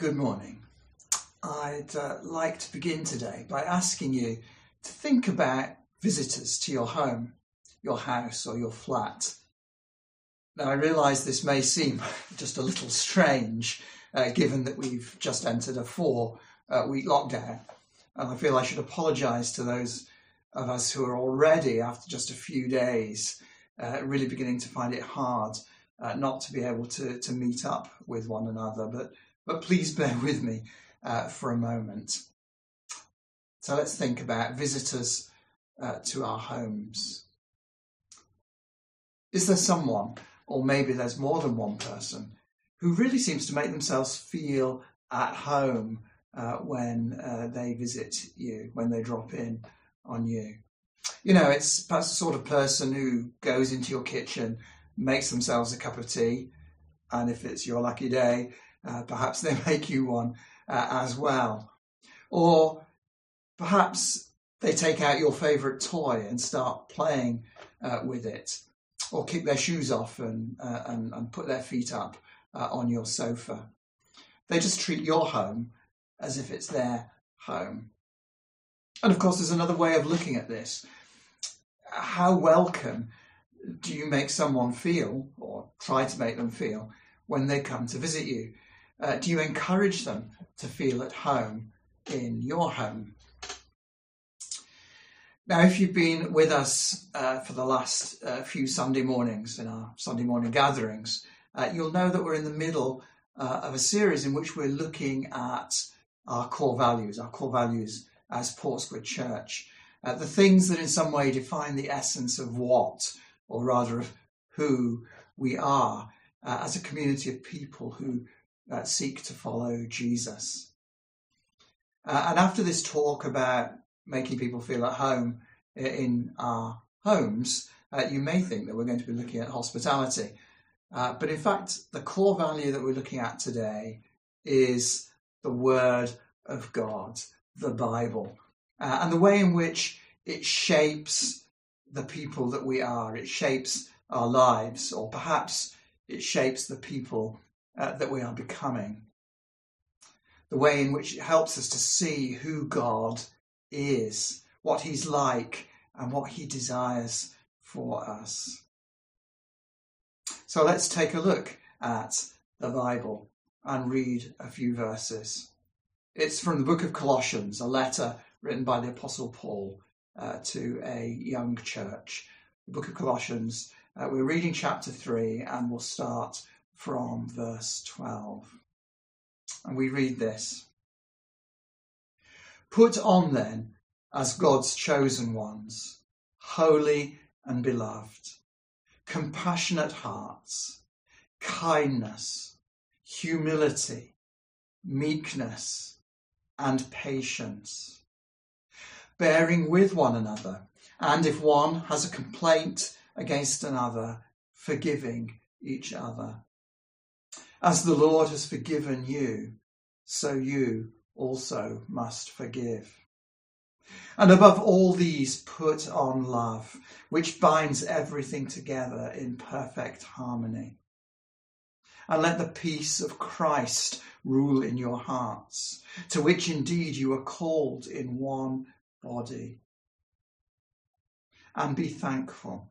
Good morning. I'd uh, like to begin today by asking you to think about visitors to your home, your house, or your flat. Now, I realise this may seem just a little strange uh, given that we've just entered a four uh, week lockdown, and I feel I should apologise to those of us who are already, after just a few days, uh, really beginning to find it hard uh, not to be able to, to meet up with one another. But but please bear with me uh, for a moment. So let's think about visitors uh, to our homes. Is there someone, or maybe there's more than one person, who really seems to make themselves feel at home uh, when uh, they visit you, when they drop in on you? You know, it's perhaps the sort of person who goes into your kitchen, makes themselves a cup of tea, and if it's your lucky day, uh, perhaps they make you one uh, as well. Or perhaps they take out your favourite toy and start playing uh, with it. Or kick their shoes off and, uh, and, and, put their feet up uh, on your sofa. They just treat your home as if it's their home. And of course, there's another way of looking at this. How welcome do you make someone feel, or try to make them feel, when they come to visit you? Uh, do you encourage them to feel at home in your home? Now, if you've been with us uh, for the last uh, few Sunday mornings in our Sunday morning gatherings, uh, you'll know that we're in the middle uh, of a series in which we're looking at our core values, our core values as Portswood Church, uh, the things that in some way define the essence of what, or rather of who we are as a community of people who uh, seek to follow Jesus. Uh, and after this talk about making people feel at home in our homes, uh, you may think that we're going to be looking at hospitality. Uh, but in fact, the core value that we're looking at today is the Word of God, the Bible, uh, and the way in which it shapes the people that we are. It shapes our lives, or perhaps it shapes the people uh, that we are becoming. The way in which it helps us to see who God is, what He's like, and what He desires for us. So let's take a look at the Bible and read a few verses. It's from the book of Colossians, a letter written by the Apostle Paul uh, to a young church. The book of Colossians, uh, we're reading chapter 3 and we'll start from verse 12. And we read this Put on then as God's chosen ones, holy and beloved, compassionate hearts, kindness, humility, meekness, and patience, bearing with one another, and if one has a complaint against another, forgiving each other. As the Lord has forgiven you, so you also must forgive. And above all these, put on love, which binds everything together in perfect harmony. And let the peace of Christ rule in your hearts, to which indeed you are called in one body. And be thankful.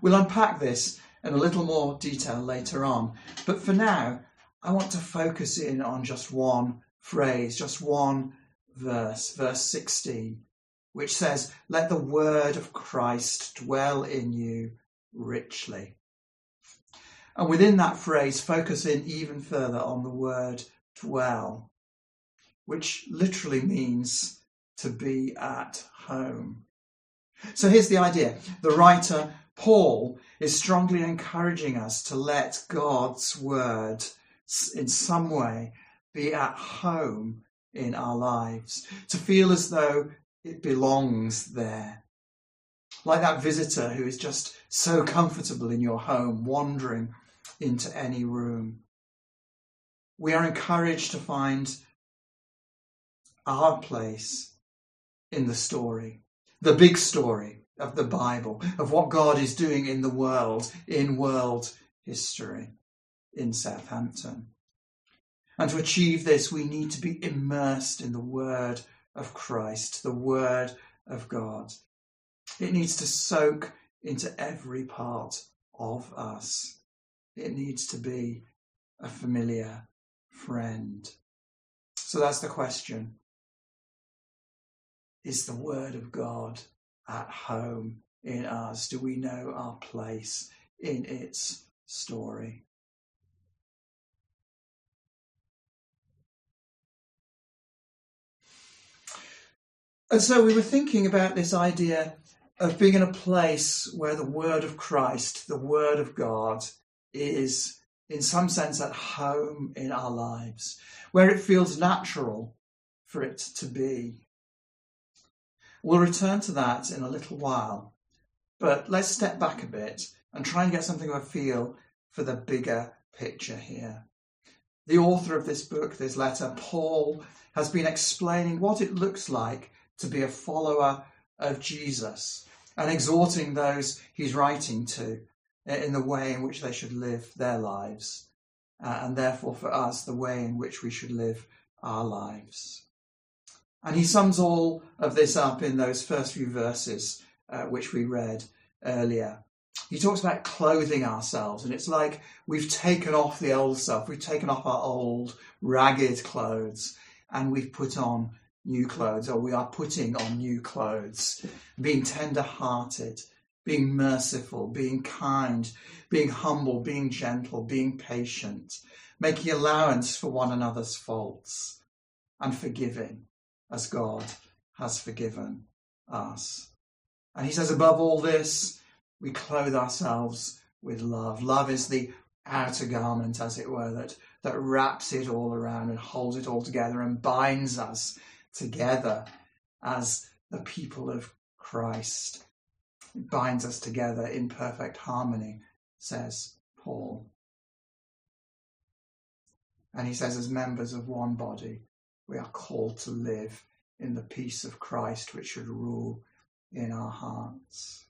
We'll unpack this in a little more detail later on, but for now, I want to focus in on just one phrase, just one verse, verse 16, which says, Let the word of Christ dwell in you richly. And within that phrase, focus in even further on the word dwell, which literally means to be at home. So here's the idea. The writer Paul is strongly encouraging us to let God's word in some way be at home in our lives, to feel as though it belongs there. Like that visitor who is just so comfortable in your home, wandering into any room. We are encouraged to find our place in the story, the big story of the Bible, of what God is doing in the world, in world history, in Southampton. And to achieve this, we need to be immersed in the Word of Christ, the Word of God. It needs to soak into every part of us. It needs to be a familiar friend. So that's the question. Is the Word of God at home in us? Do we know our place in its story? And so we were thinking about this idea of being in a place where the word of Christ, the word of God, is in some sense at home in our lives, where it feels natural for it to be. We'll return to that in a little while, but let's step back a bit and try and get something of a feel for the bigger picture here. The author of this book, this letter, Paul, has been explaining what it looks like to be a follower of Jesus and exhorting those he's writing to in the way in which they should live their lives, uh, and therefore for us, the way in which we should live our lives. And he sums all of this up in those first few verses uh, which we read earlier. He talks about clothing ourselves, and it's like we've taken off the old self, we've taken off our old ragged clothes, and we've put on new clothes, or we are putting on new clothes, being tender hearted, being merciful, being kind, being humble, being gentle, being patient, making allowance for one another's faults, and forgiving as God has forgiven us. And he says, above all this, we clothe ourselves with love. Love is the outer garment, as it were, that, that wraps it all around and holds it all together and binds us together as the people of Christ. It binds us together in perfect harmony, says Paul. And he says, as members of one body, we are called to live in the peace of Christ, which should rule in our hearts.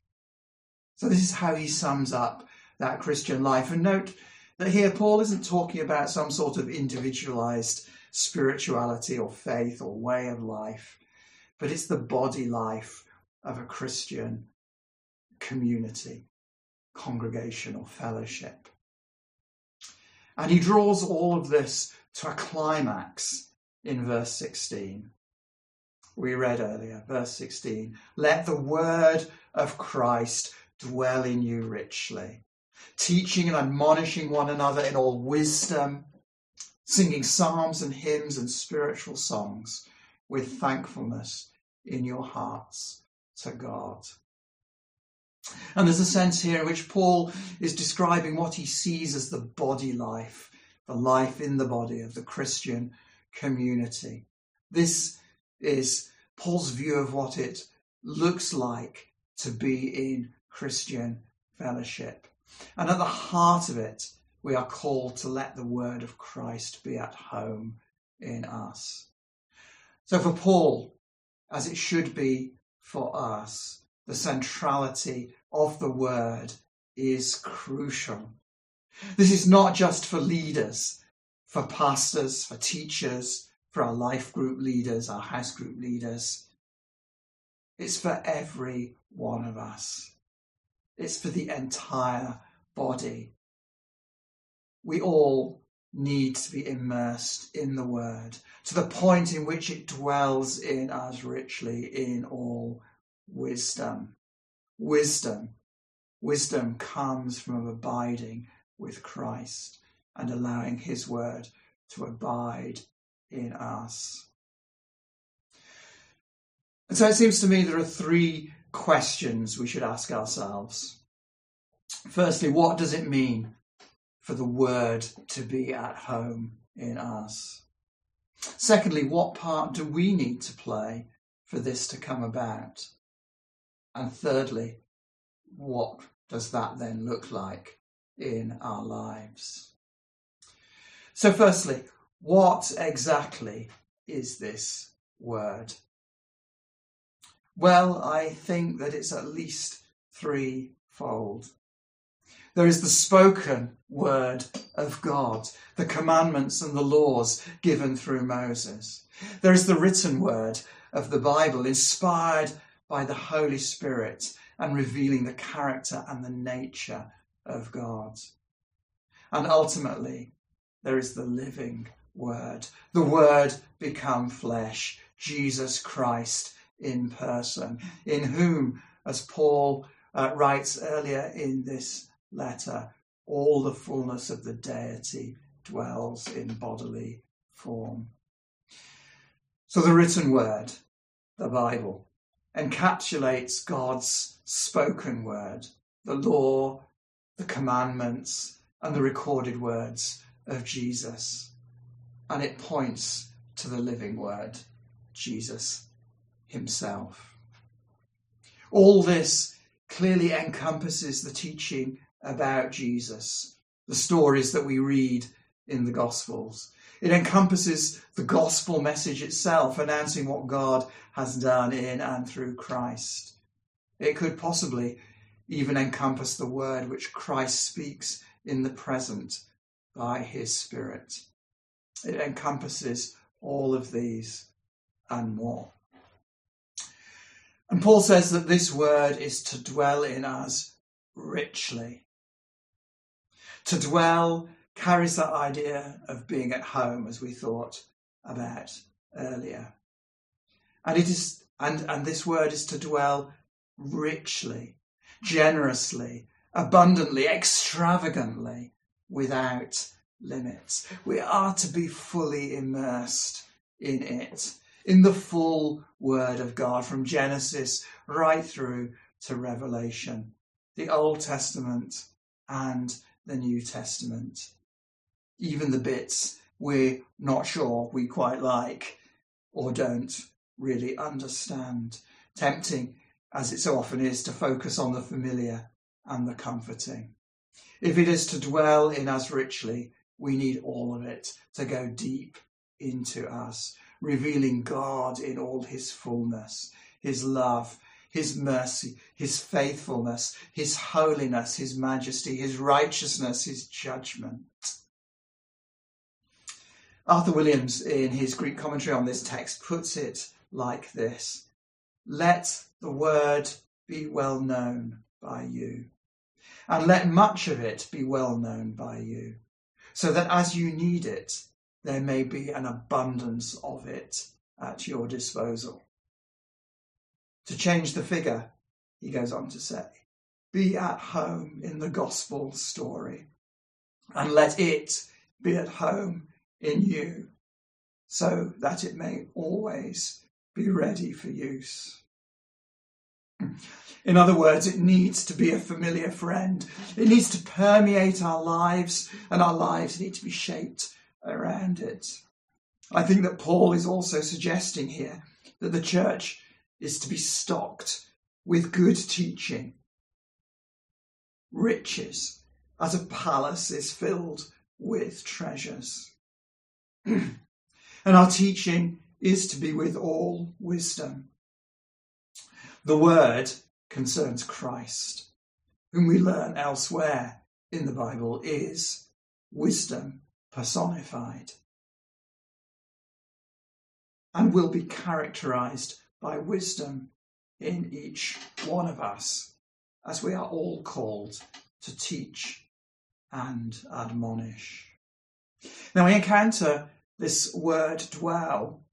So, this is how he sums up that Christian life. And note that here Paul isn't talking about some sort of individualized spirituality or faith or way of life, but it's the body life of a Christian community, congregation, or fellowship. And he draws all of this to a climax in verse 16. We read earlier, verse 16 Let the word of Christ dwell in you richly, teaching and admonishing one another in all wisdom singing psalms and hymns and spiritual songs with thankfulness in your hearts to God. And there's a sense here in which Paul is describing what he sees as the body life, the life in the body of the Christian community. This is Paul's view of what it looks like to be in Christian fellowship. And at the heart of it we are called to let the word of Christ be at home in us. So for Paul, as it should be for us, the centrality of the word is crucial. This is not just for leaders, for pastors, for teachers, for our life group leaders, our house group leaders. It's for every one of us. It's for the entire body we all need to be immersed in the word to the point in which it dwells in us richly in all wisdom. Wisdom. Wisdom comes from abiding with Christ and allowing his word to abide in us. And so it seems to me there are three questions we should ask ourselves. Firstly, what does it mean for the word to be at home in us. Secondly, what part do we need to play for this to come about? And thirdly, what does that then look like in our lives? So, firstly, what exactly is this word? Well, I think that it's at least threefold. There is the spoken word of God, the commandments and the laws given through Moses. There is the written word of the Bible, inspired by the Holy Spirit and revealing the character and the nature of God. And ultimately, there is the living word, the word become flesh, Jesus Christ in person, in whom, as Paul uh, writes earlier in this letter, all the fullness of the deity dwells in bodily form. So the written word, the Bible, encapsulates God's spoken word, the law, the commandments, and the recorded words of Jesus. And it points to the living word, Jesus himself. All this clearly encompasses the teaching about Jesus, the stories that we read in the Gospels. It encompasses the gospel message itself, announcing what God has done in and through Christ. It could possibly even encompass the word which Christ speaks in the present by his Spirit. It encompasses all of these and more. And Paul says that this word is to dwell in us richly. To dwell carries that idea of being at home, as we thought about earlier. And it is and, and this word is to dwell richly, generously, abundantly, extravagantly, without limits. We are to be fully immersed in it, in the full word of God from Genesis right through to Revelation, the Old Testament and the New Testament. Even the bits we're not sure we quite like or don't really understand. Tempting, as it so often is, to focus on the familiar and the comforting. If it is to dwell in us richly, we need all of it to go deep into us, revealing God in all his fullness, his love, his mercy, his faithfulness, his holiness, his majesty, his righteousness, his judgment. Arthur Williams, in his Greek commentary on this text, puts it like this Let the word be well known by you, and let much of it be well known by you, so that as you need it, there may be an abundance of it at your disposal. To change the figure, he goes on to say, be at home in the gospel story and let it be at home in you so that it may always be ready for use. In other words, it needs to be a familiar friend. It needs to permeate our lives, and our lives need to be shaped around it. I think that Paul is also suggesting here that the church is to be stocked with good teaching, riches, as a palace is filled with treasures. and our teaching is to be with all wisdom. The word concerns Christ, whom we learn elsewhere in the Bible is wisdom personified and will be characterized by wisdom in each one of us, as we are all called to teach and admonish. Now we encounter this word dwell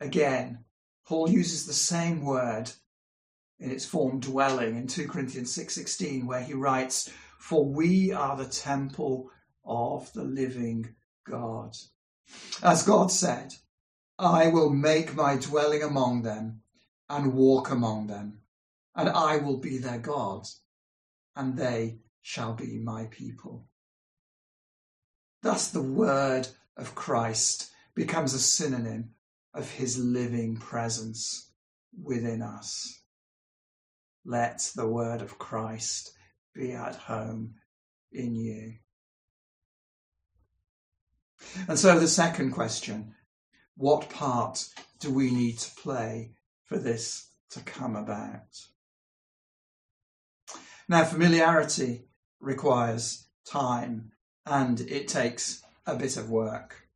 again. Paul uses the same word in its form dwelling in 2 Corinthians 6:16 where he writes for we are the temple of the living God. As God said, I will make my dwelling among them and walk among them, and I will be their God, and they shall be my people. Thus, the word of Christ becomes a synonym of his living presence within us. Let the word of Christ be at home in you. And so, the second question what part do we need to play for this to come about? Now, familiarity requires time and it takes a bit of work.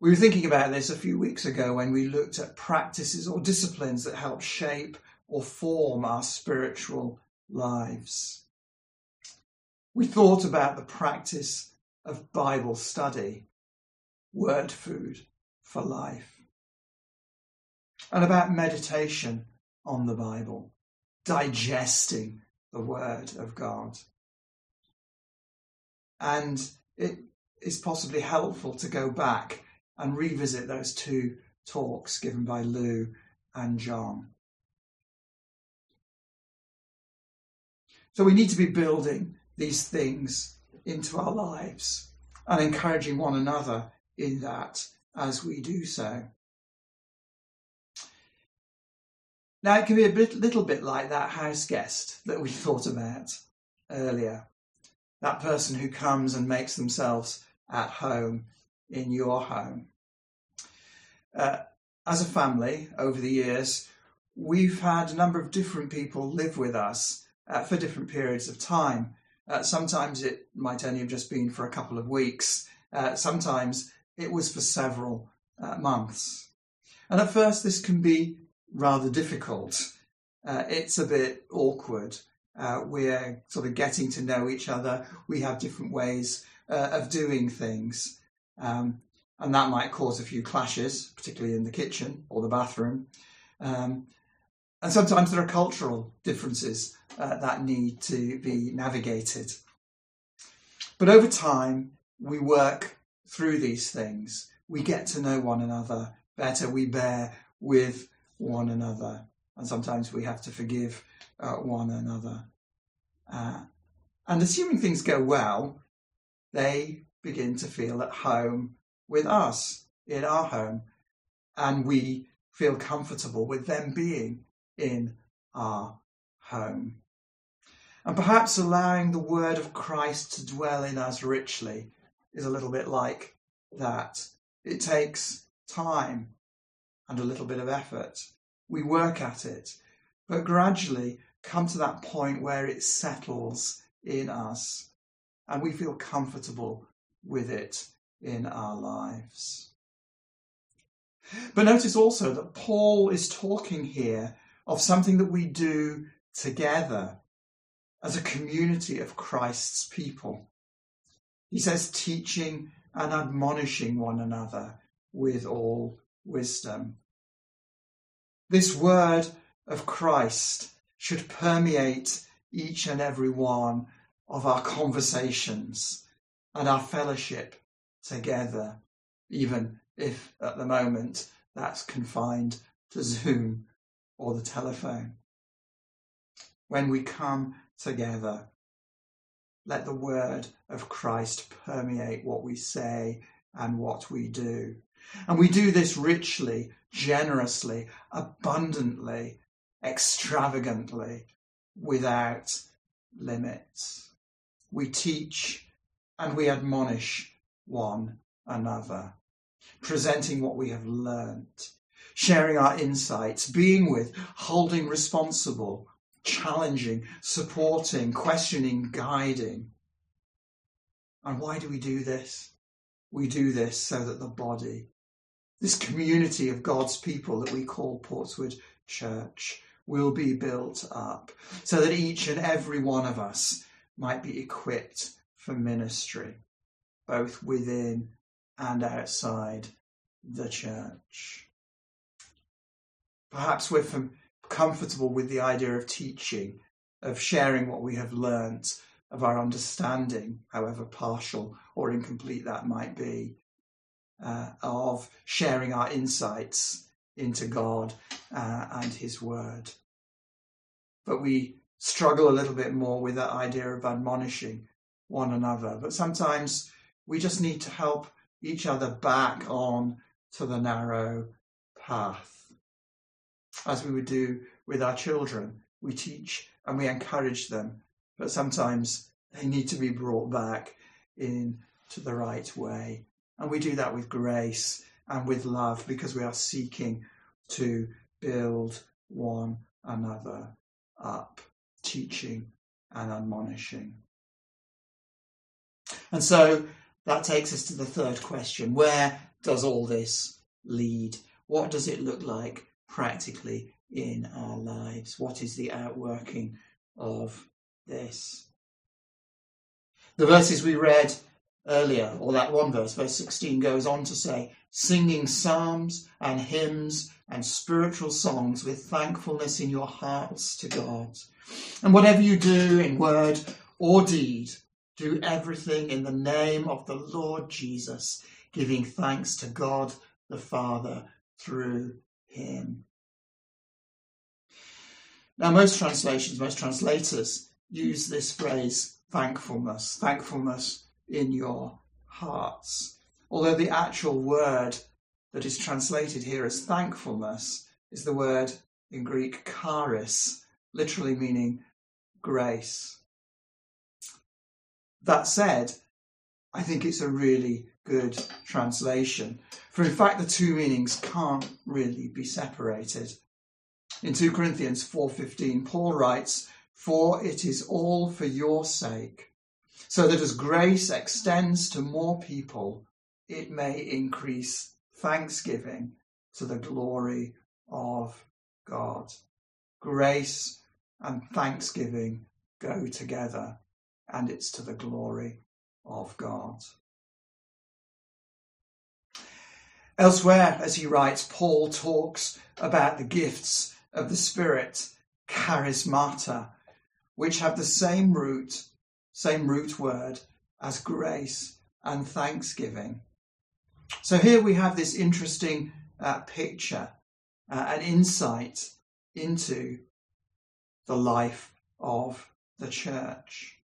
We were thinking about this a few weeks ago when we looked at practices or disciplines that help shape or form our spiritual lives. We thought about the practice of Bible study, word food for life, and about meditation on the Bible, digesting the Word of God. And it is possibly helpful to go back and revisit those two talks given by Lou and John. So we need to be building these things into our lives and encouraging one another in that as we do so. Now, it can be a bit, little bit like that house guest that we thought about earlier. That person who comes and makes themselves at home in your home. Uh, as a family, over the years, we've had a number of different people live with us uh, for different periods of time. Uh, sometimes it might only have just been for a couple of weeks. Uh, sometimes it was for several uh, months. And at first, this can be rather difficult. Uh, it's a bit awkward. Uh, we're sort of getting to know each other. We have different ways of doing things. Um, and that might cause a few clashes, particularly in the kitchen or the bathroom. Um, and sometimes there are cultural differences uh, that need to be navigated. But over time, we work through these things. We get to know one another better. We bear with one another. And sometimes we have to forgive uh, one another. Uh, and assuming things go well, they begin to feel at home with us in our home. And we feel comfortable with them being in our home. And perhaps allowing the word of Christ to dwell in us richly is a little bit like that. It takes time and a little bit of effort. We work at it, but gradually come to that point where it settles in us and we feel comfortable with it in our lives. But notice also that Paul is talking here of something that we do together as a community of Christ's people. He says, teaching and admonishing one another with all wisdom. This word of Christ should permeate each and every one of our conversations and our fellowship together, even if at the moment that's confined to Zoom or the telephone. When we come together, let the word of Christ permeate what we say and what we do. And we do this richly, generously, abundantly, extravagantly, without limits. We teach and we admonish one another, presenting what we have learnt, sharing our insights, being with, holding responsible, challenging, supporting, questioning, guiding. And why do we do this? We do this so that the body, this community of God's people that we call Portswood Church, will be built up, so that each and every one of us might be equipped for ministry, both within and outside the church. Perhaps we're comfortable with the idea of teaching, of sharing what we have learnt, of our understanding, however partial or incomplete that might be, uh, of sharing our insights into God uh, and His Word. But we struggle a little bit more with that idea of admonishing, one another. But sometimes we just need to help each other back on to the narrow path. As we would do with our children, we teach and we encourage them, but sometimes they need to be brought back in to the right way. And we do that with grace and with love because we are seeking to build one another up, teaching and admonishing. And so that takes us to the third question. Where does all this lead? What does it look like practically in our lives? What is the outworking of this? The verses we read earlier, or that one verse, verse 16, goes on to say, singing psalms and hymns and spiritual songs with thankfulness in your hearts to God. And whatever you do in word or deed, do everything in the name of the Lord Jesus, giving thanks to God the Father through him. Now, most translations, most translators use this phrase thankfulness, thankfulness in your hearts. Although the actual word that is translated here as thankfulness is the word in Greek charis, literally meaning grace. That said, I think it's a really good translation. For in fact, the two meanings can't really be separated. In 2 Corinthians 4:15, Paul writes, "For it is all for your sake, so that as grace extends to more people, it may increase thanksgiving to the glory of God." Grace and thanksgiving go together, and it's to the glory of God. Elsewhere, as he writes, Paul talks about the gifts of the Spirit, charismata, which have the same root, same root word as grace and thanksgiving. So here we have this interesting uh, picture, uh, an insight into the life of the church.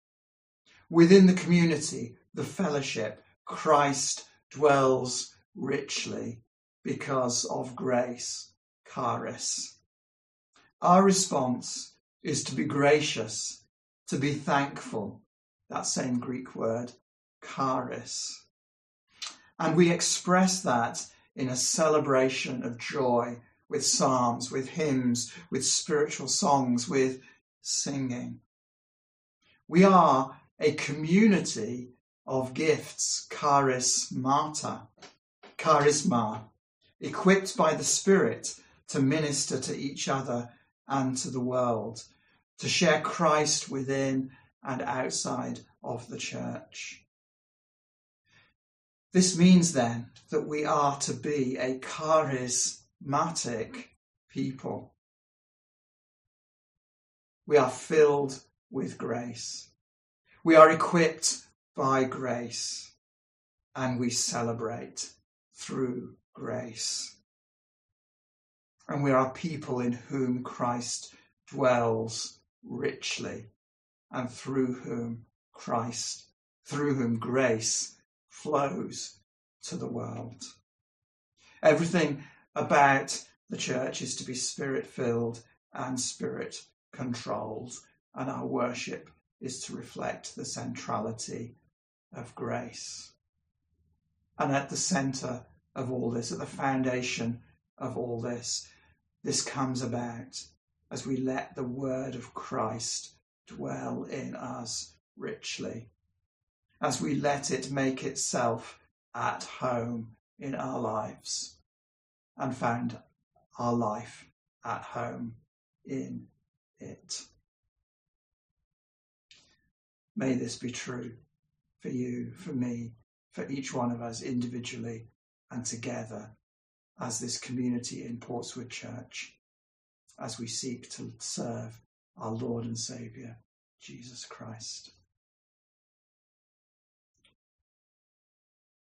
Within the community, the fellowship, Christ dwells richly because of grace, charis. Our response is to be gracious, to be thankful, that same Greek word, charis. And we express that in a celebration of joy with psalms, with hymns, with spiritual songs, with singing. We are a community of gifts, charismata, charisma, equipped by the Spirit to minister to each other and to the world, to share Christ within and outside of the church. This means then that we are to be a charismatic people. We are filled with grace. We are equipped by grace and we celebrate through grace. And we are people in whom Christ dwells richly and through whom Christ, through whom grace flows to the world. Everything about the church is to be spirit filled and spirit controlled, and our worship is to reflect the centrality of grace. And at the centre of all this, at the foundation of all this, this comes about as we let the word of Christ dwell in us richly, as we let it make itself at home in our lives and found our life at home in it. May this be true for you, for me, for each one of us individually and together as this community in Portswood Church as we seek to serve our Lord and Saviour, Jesus Christ.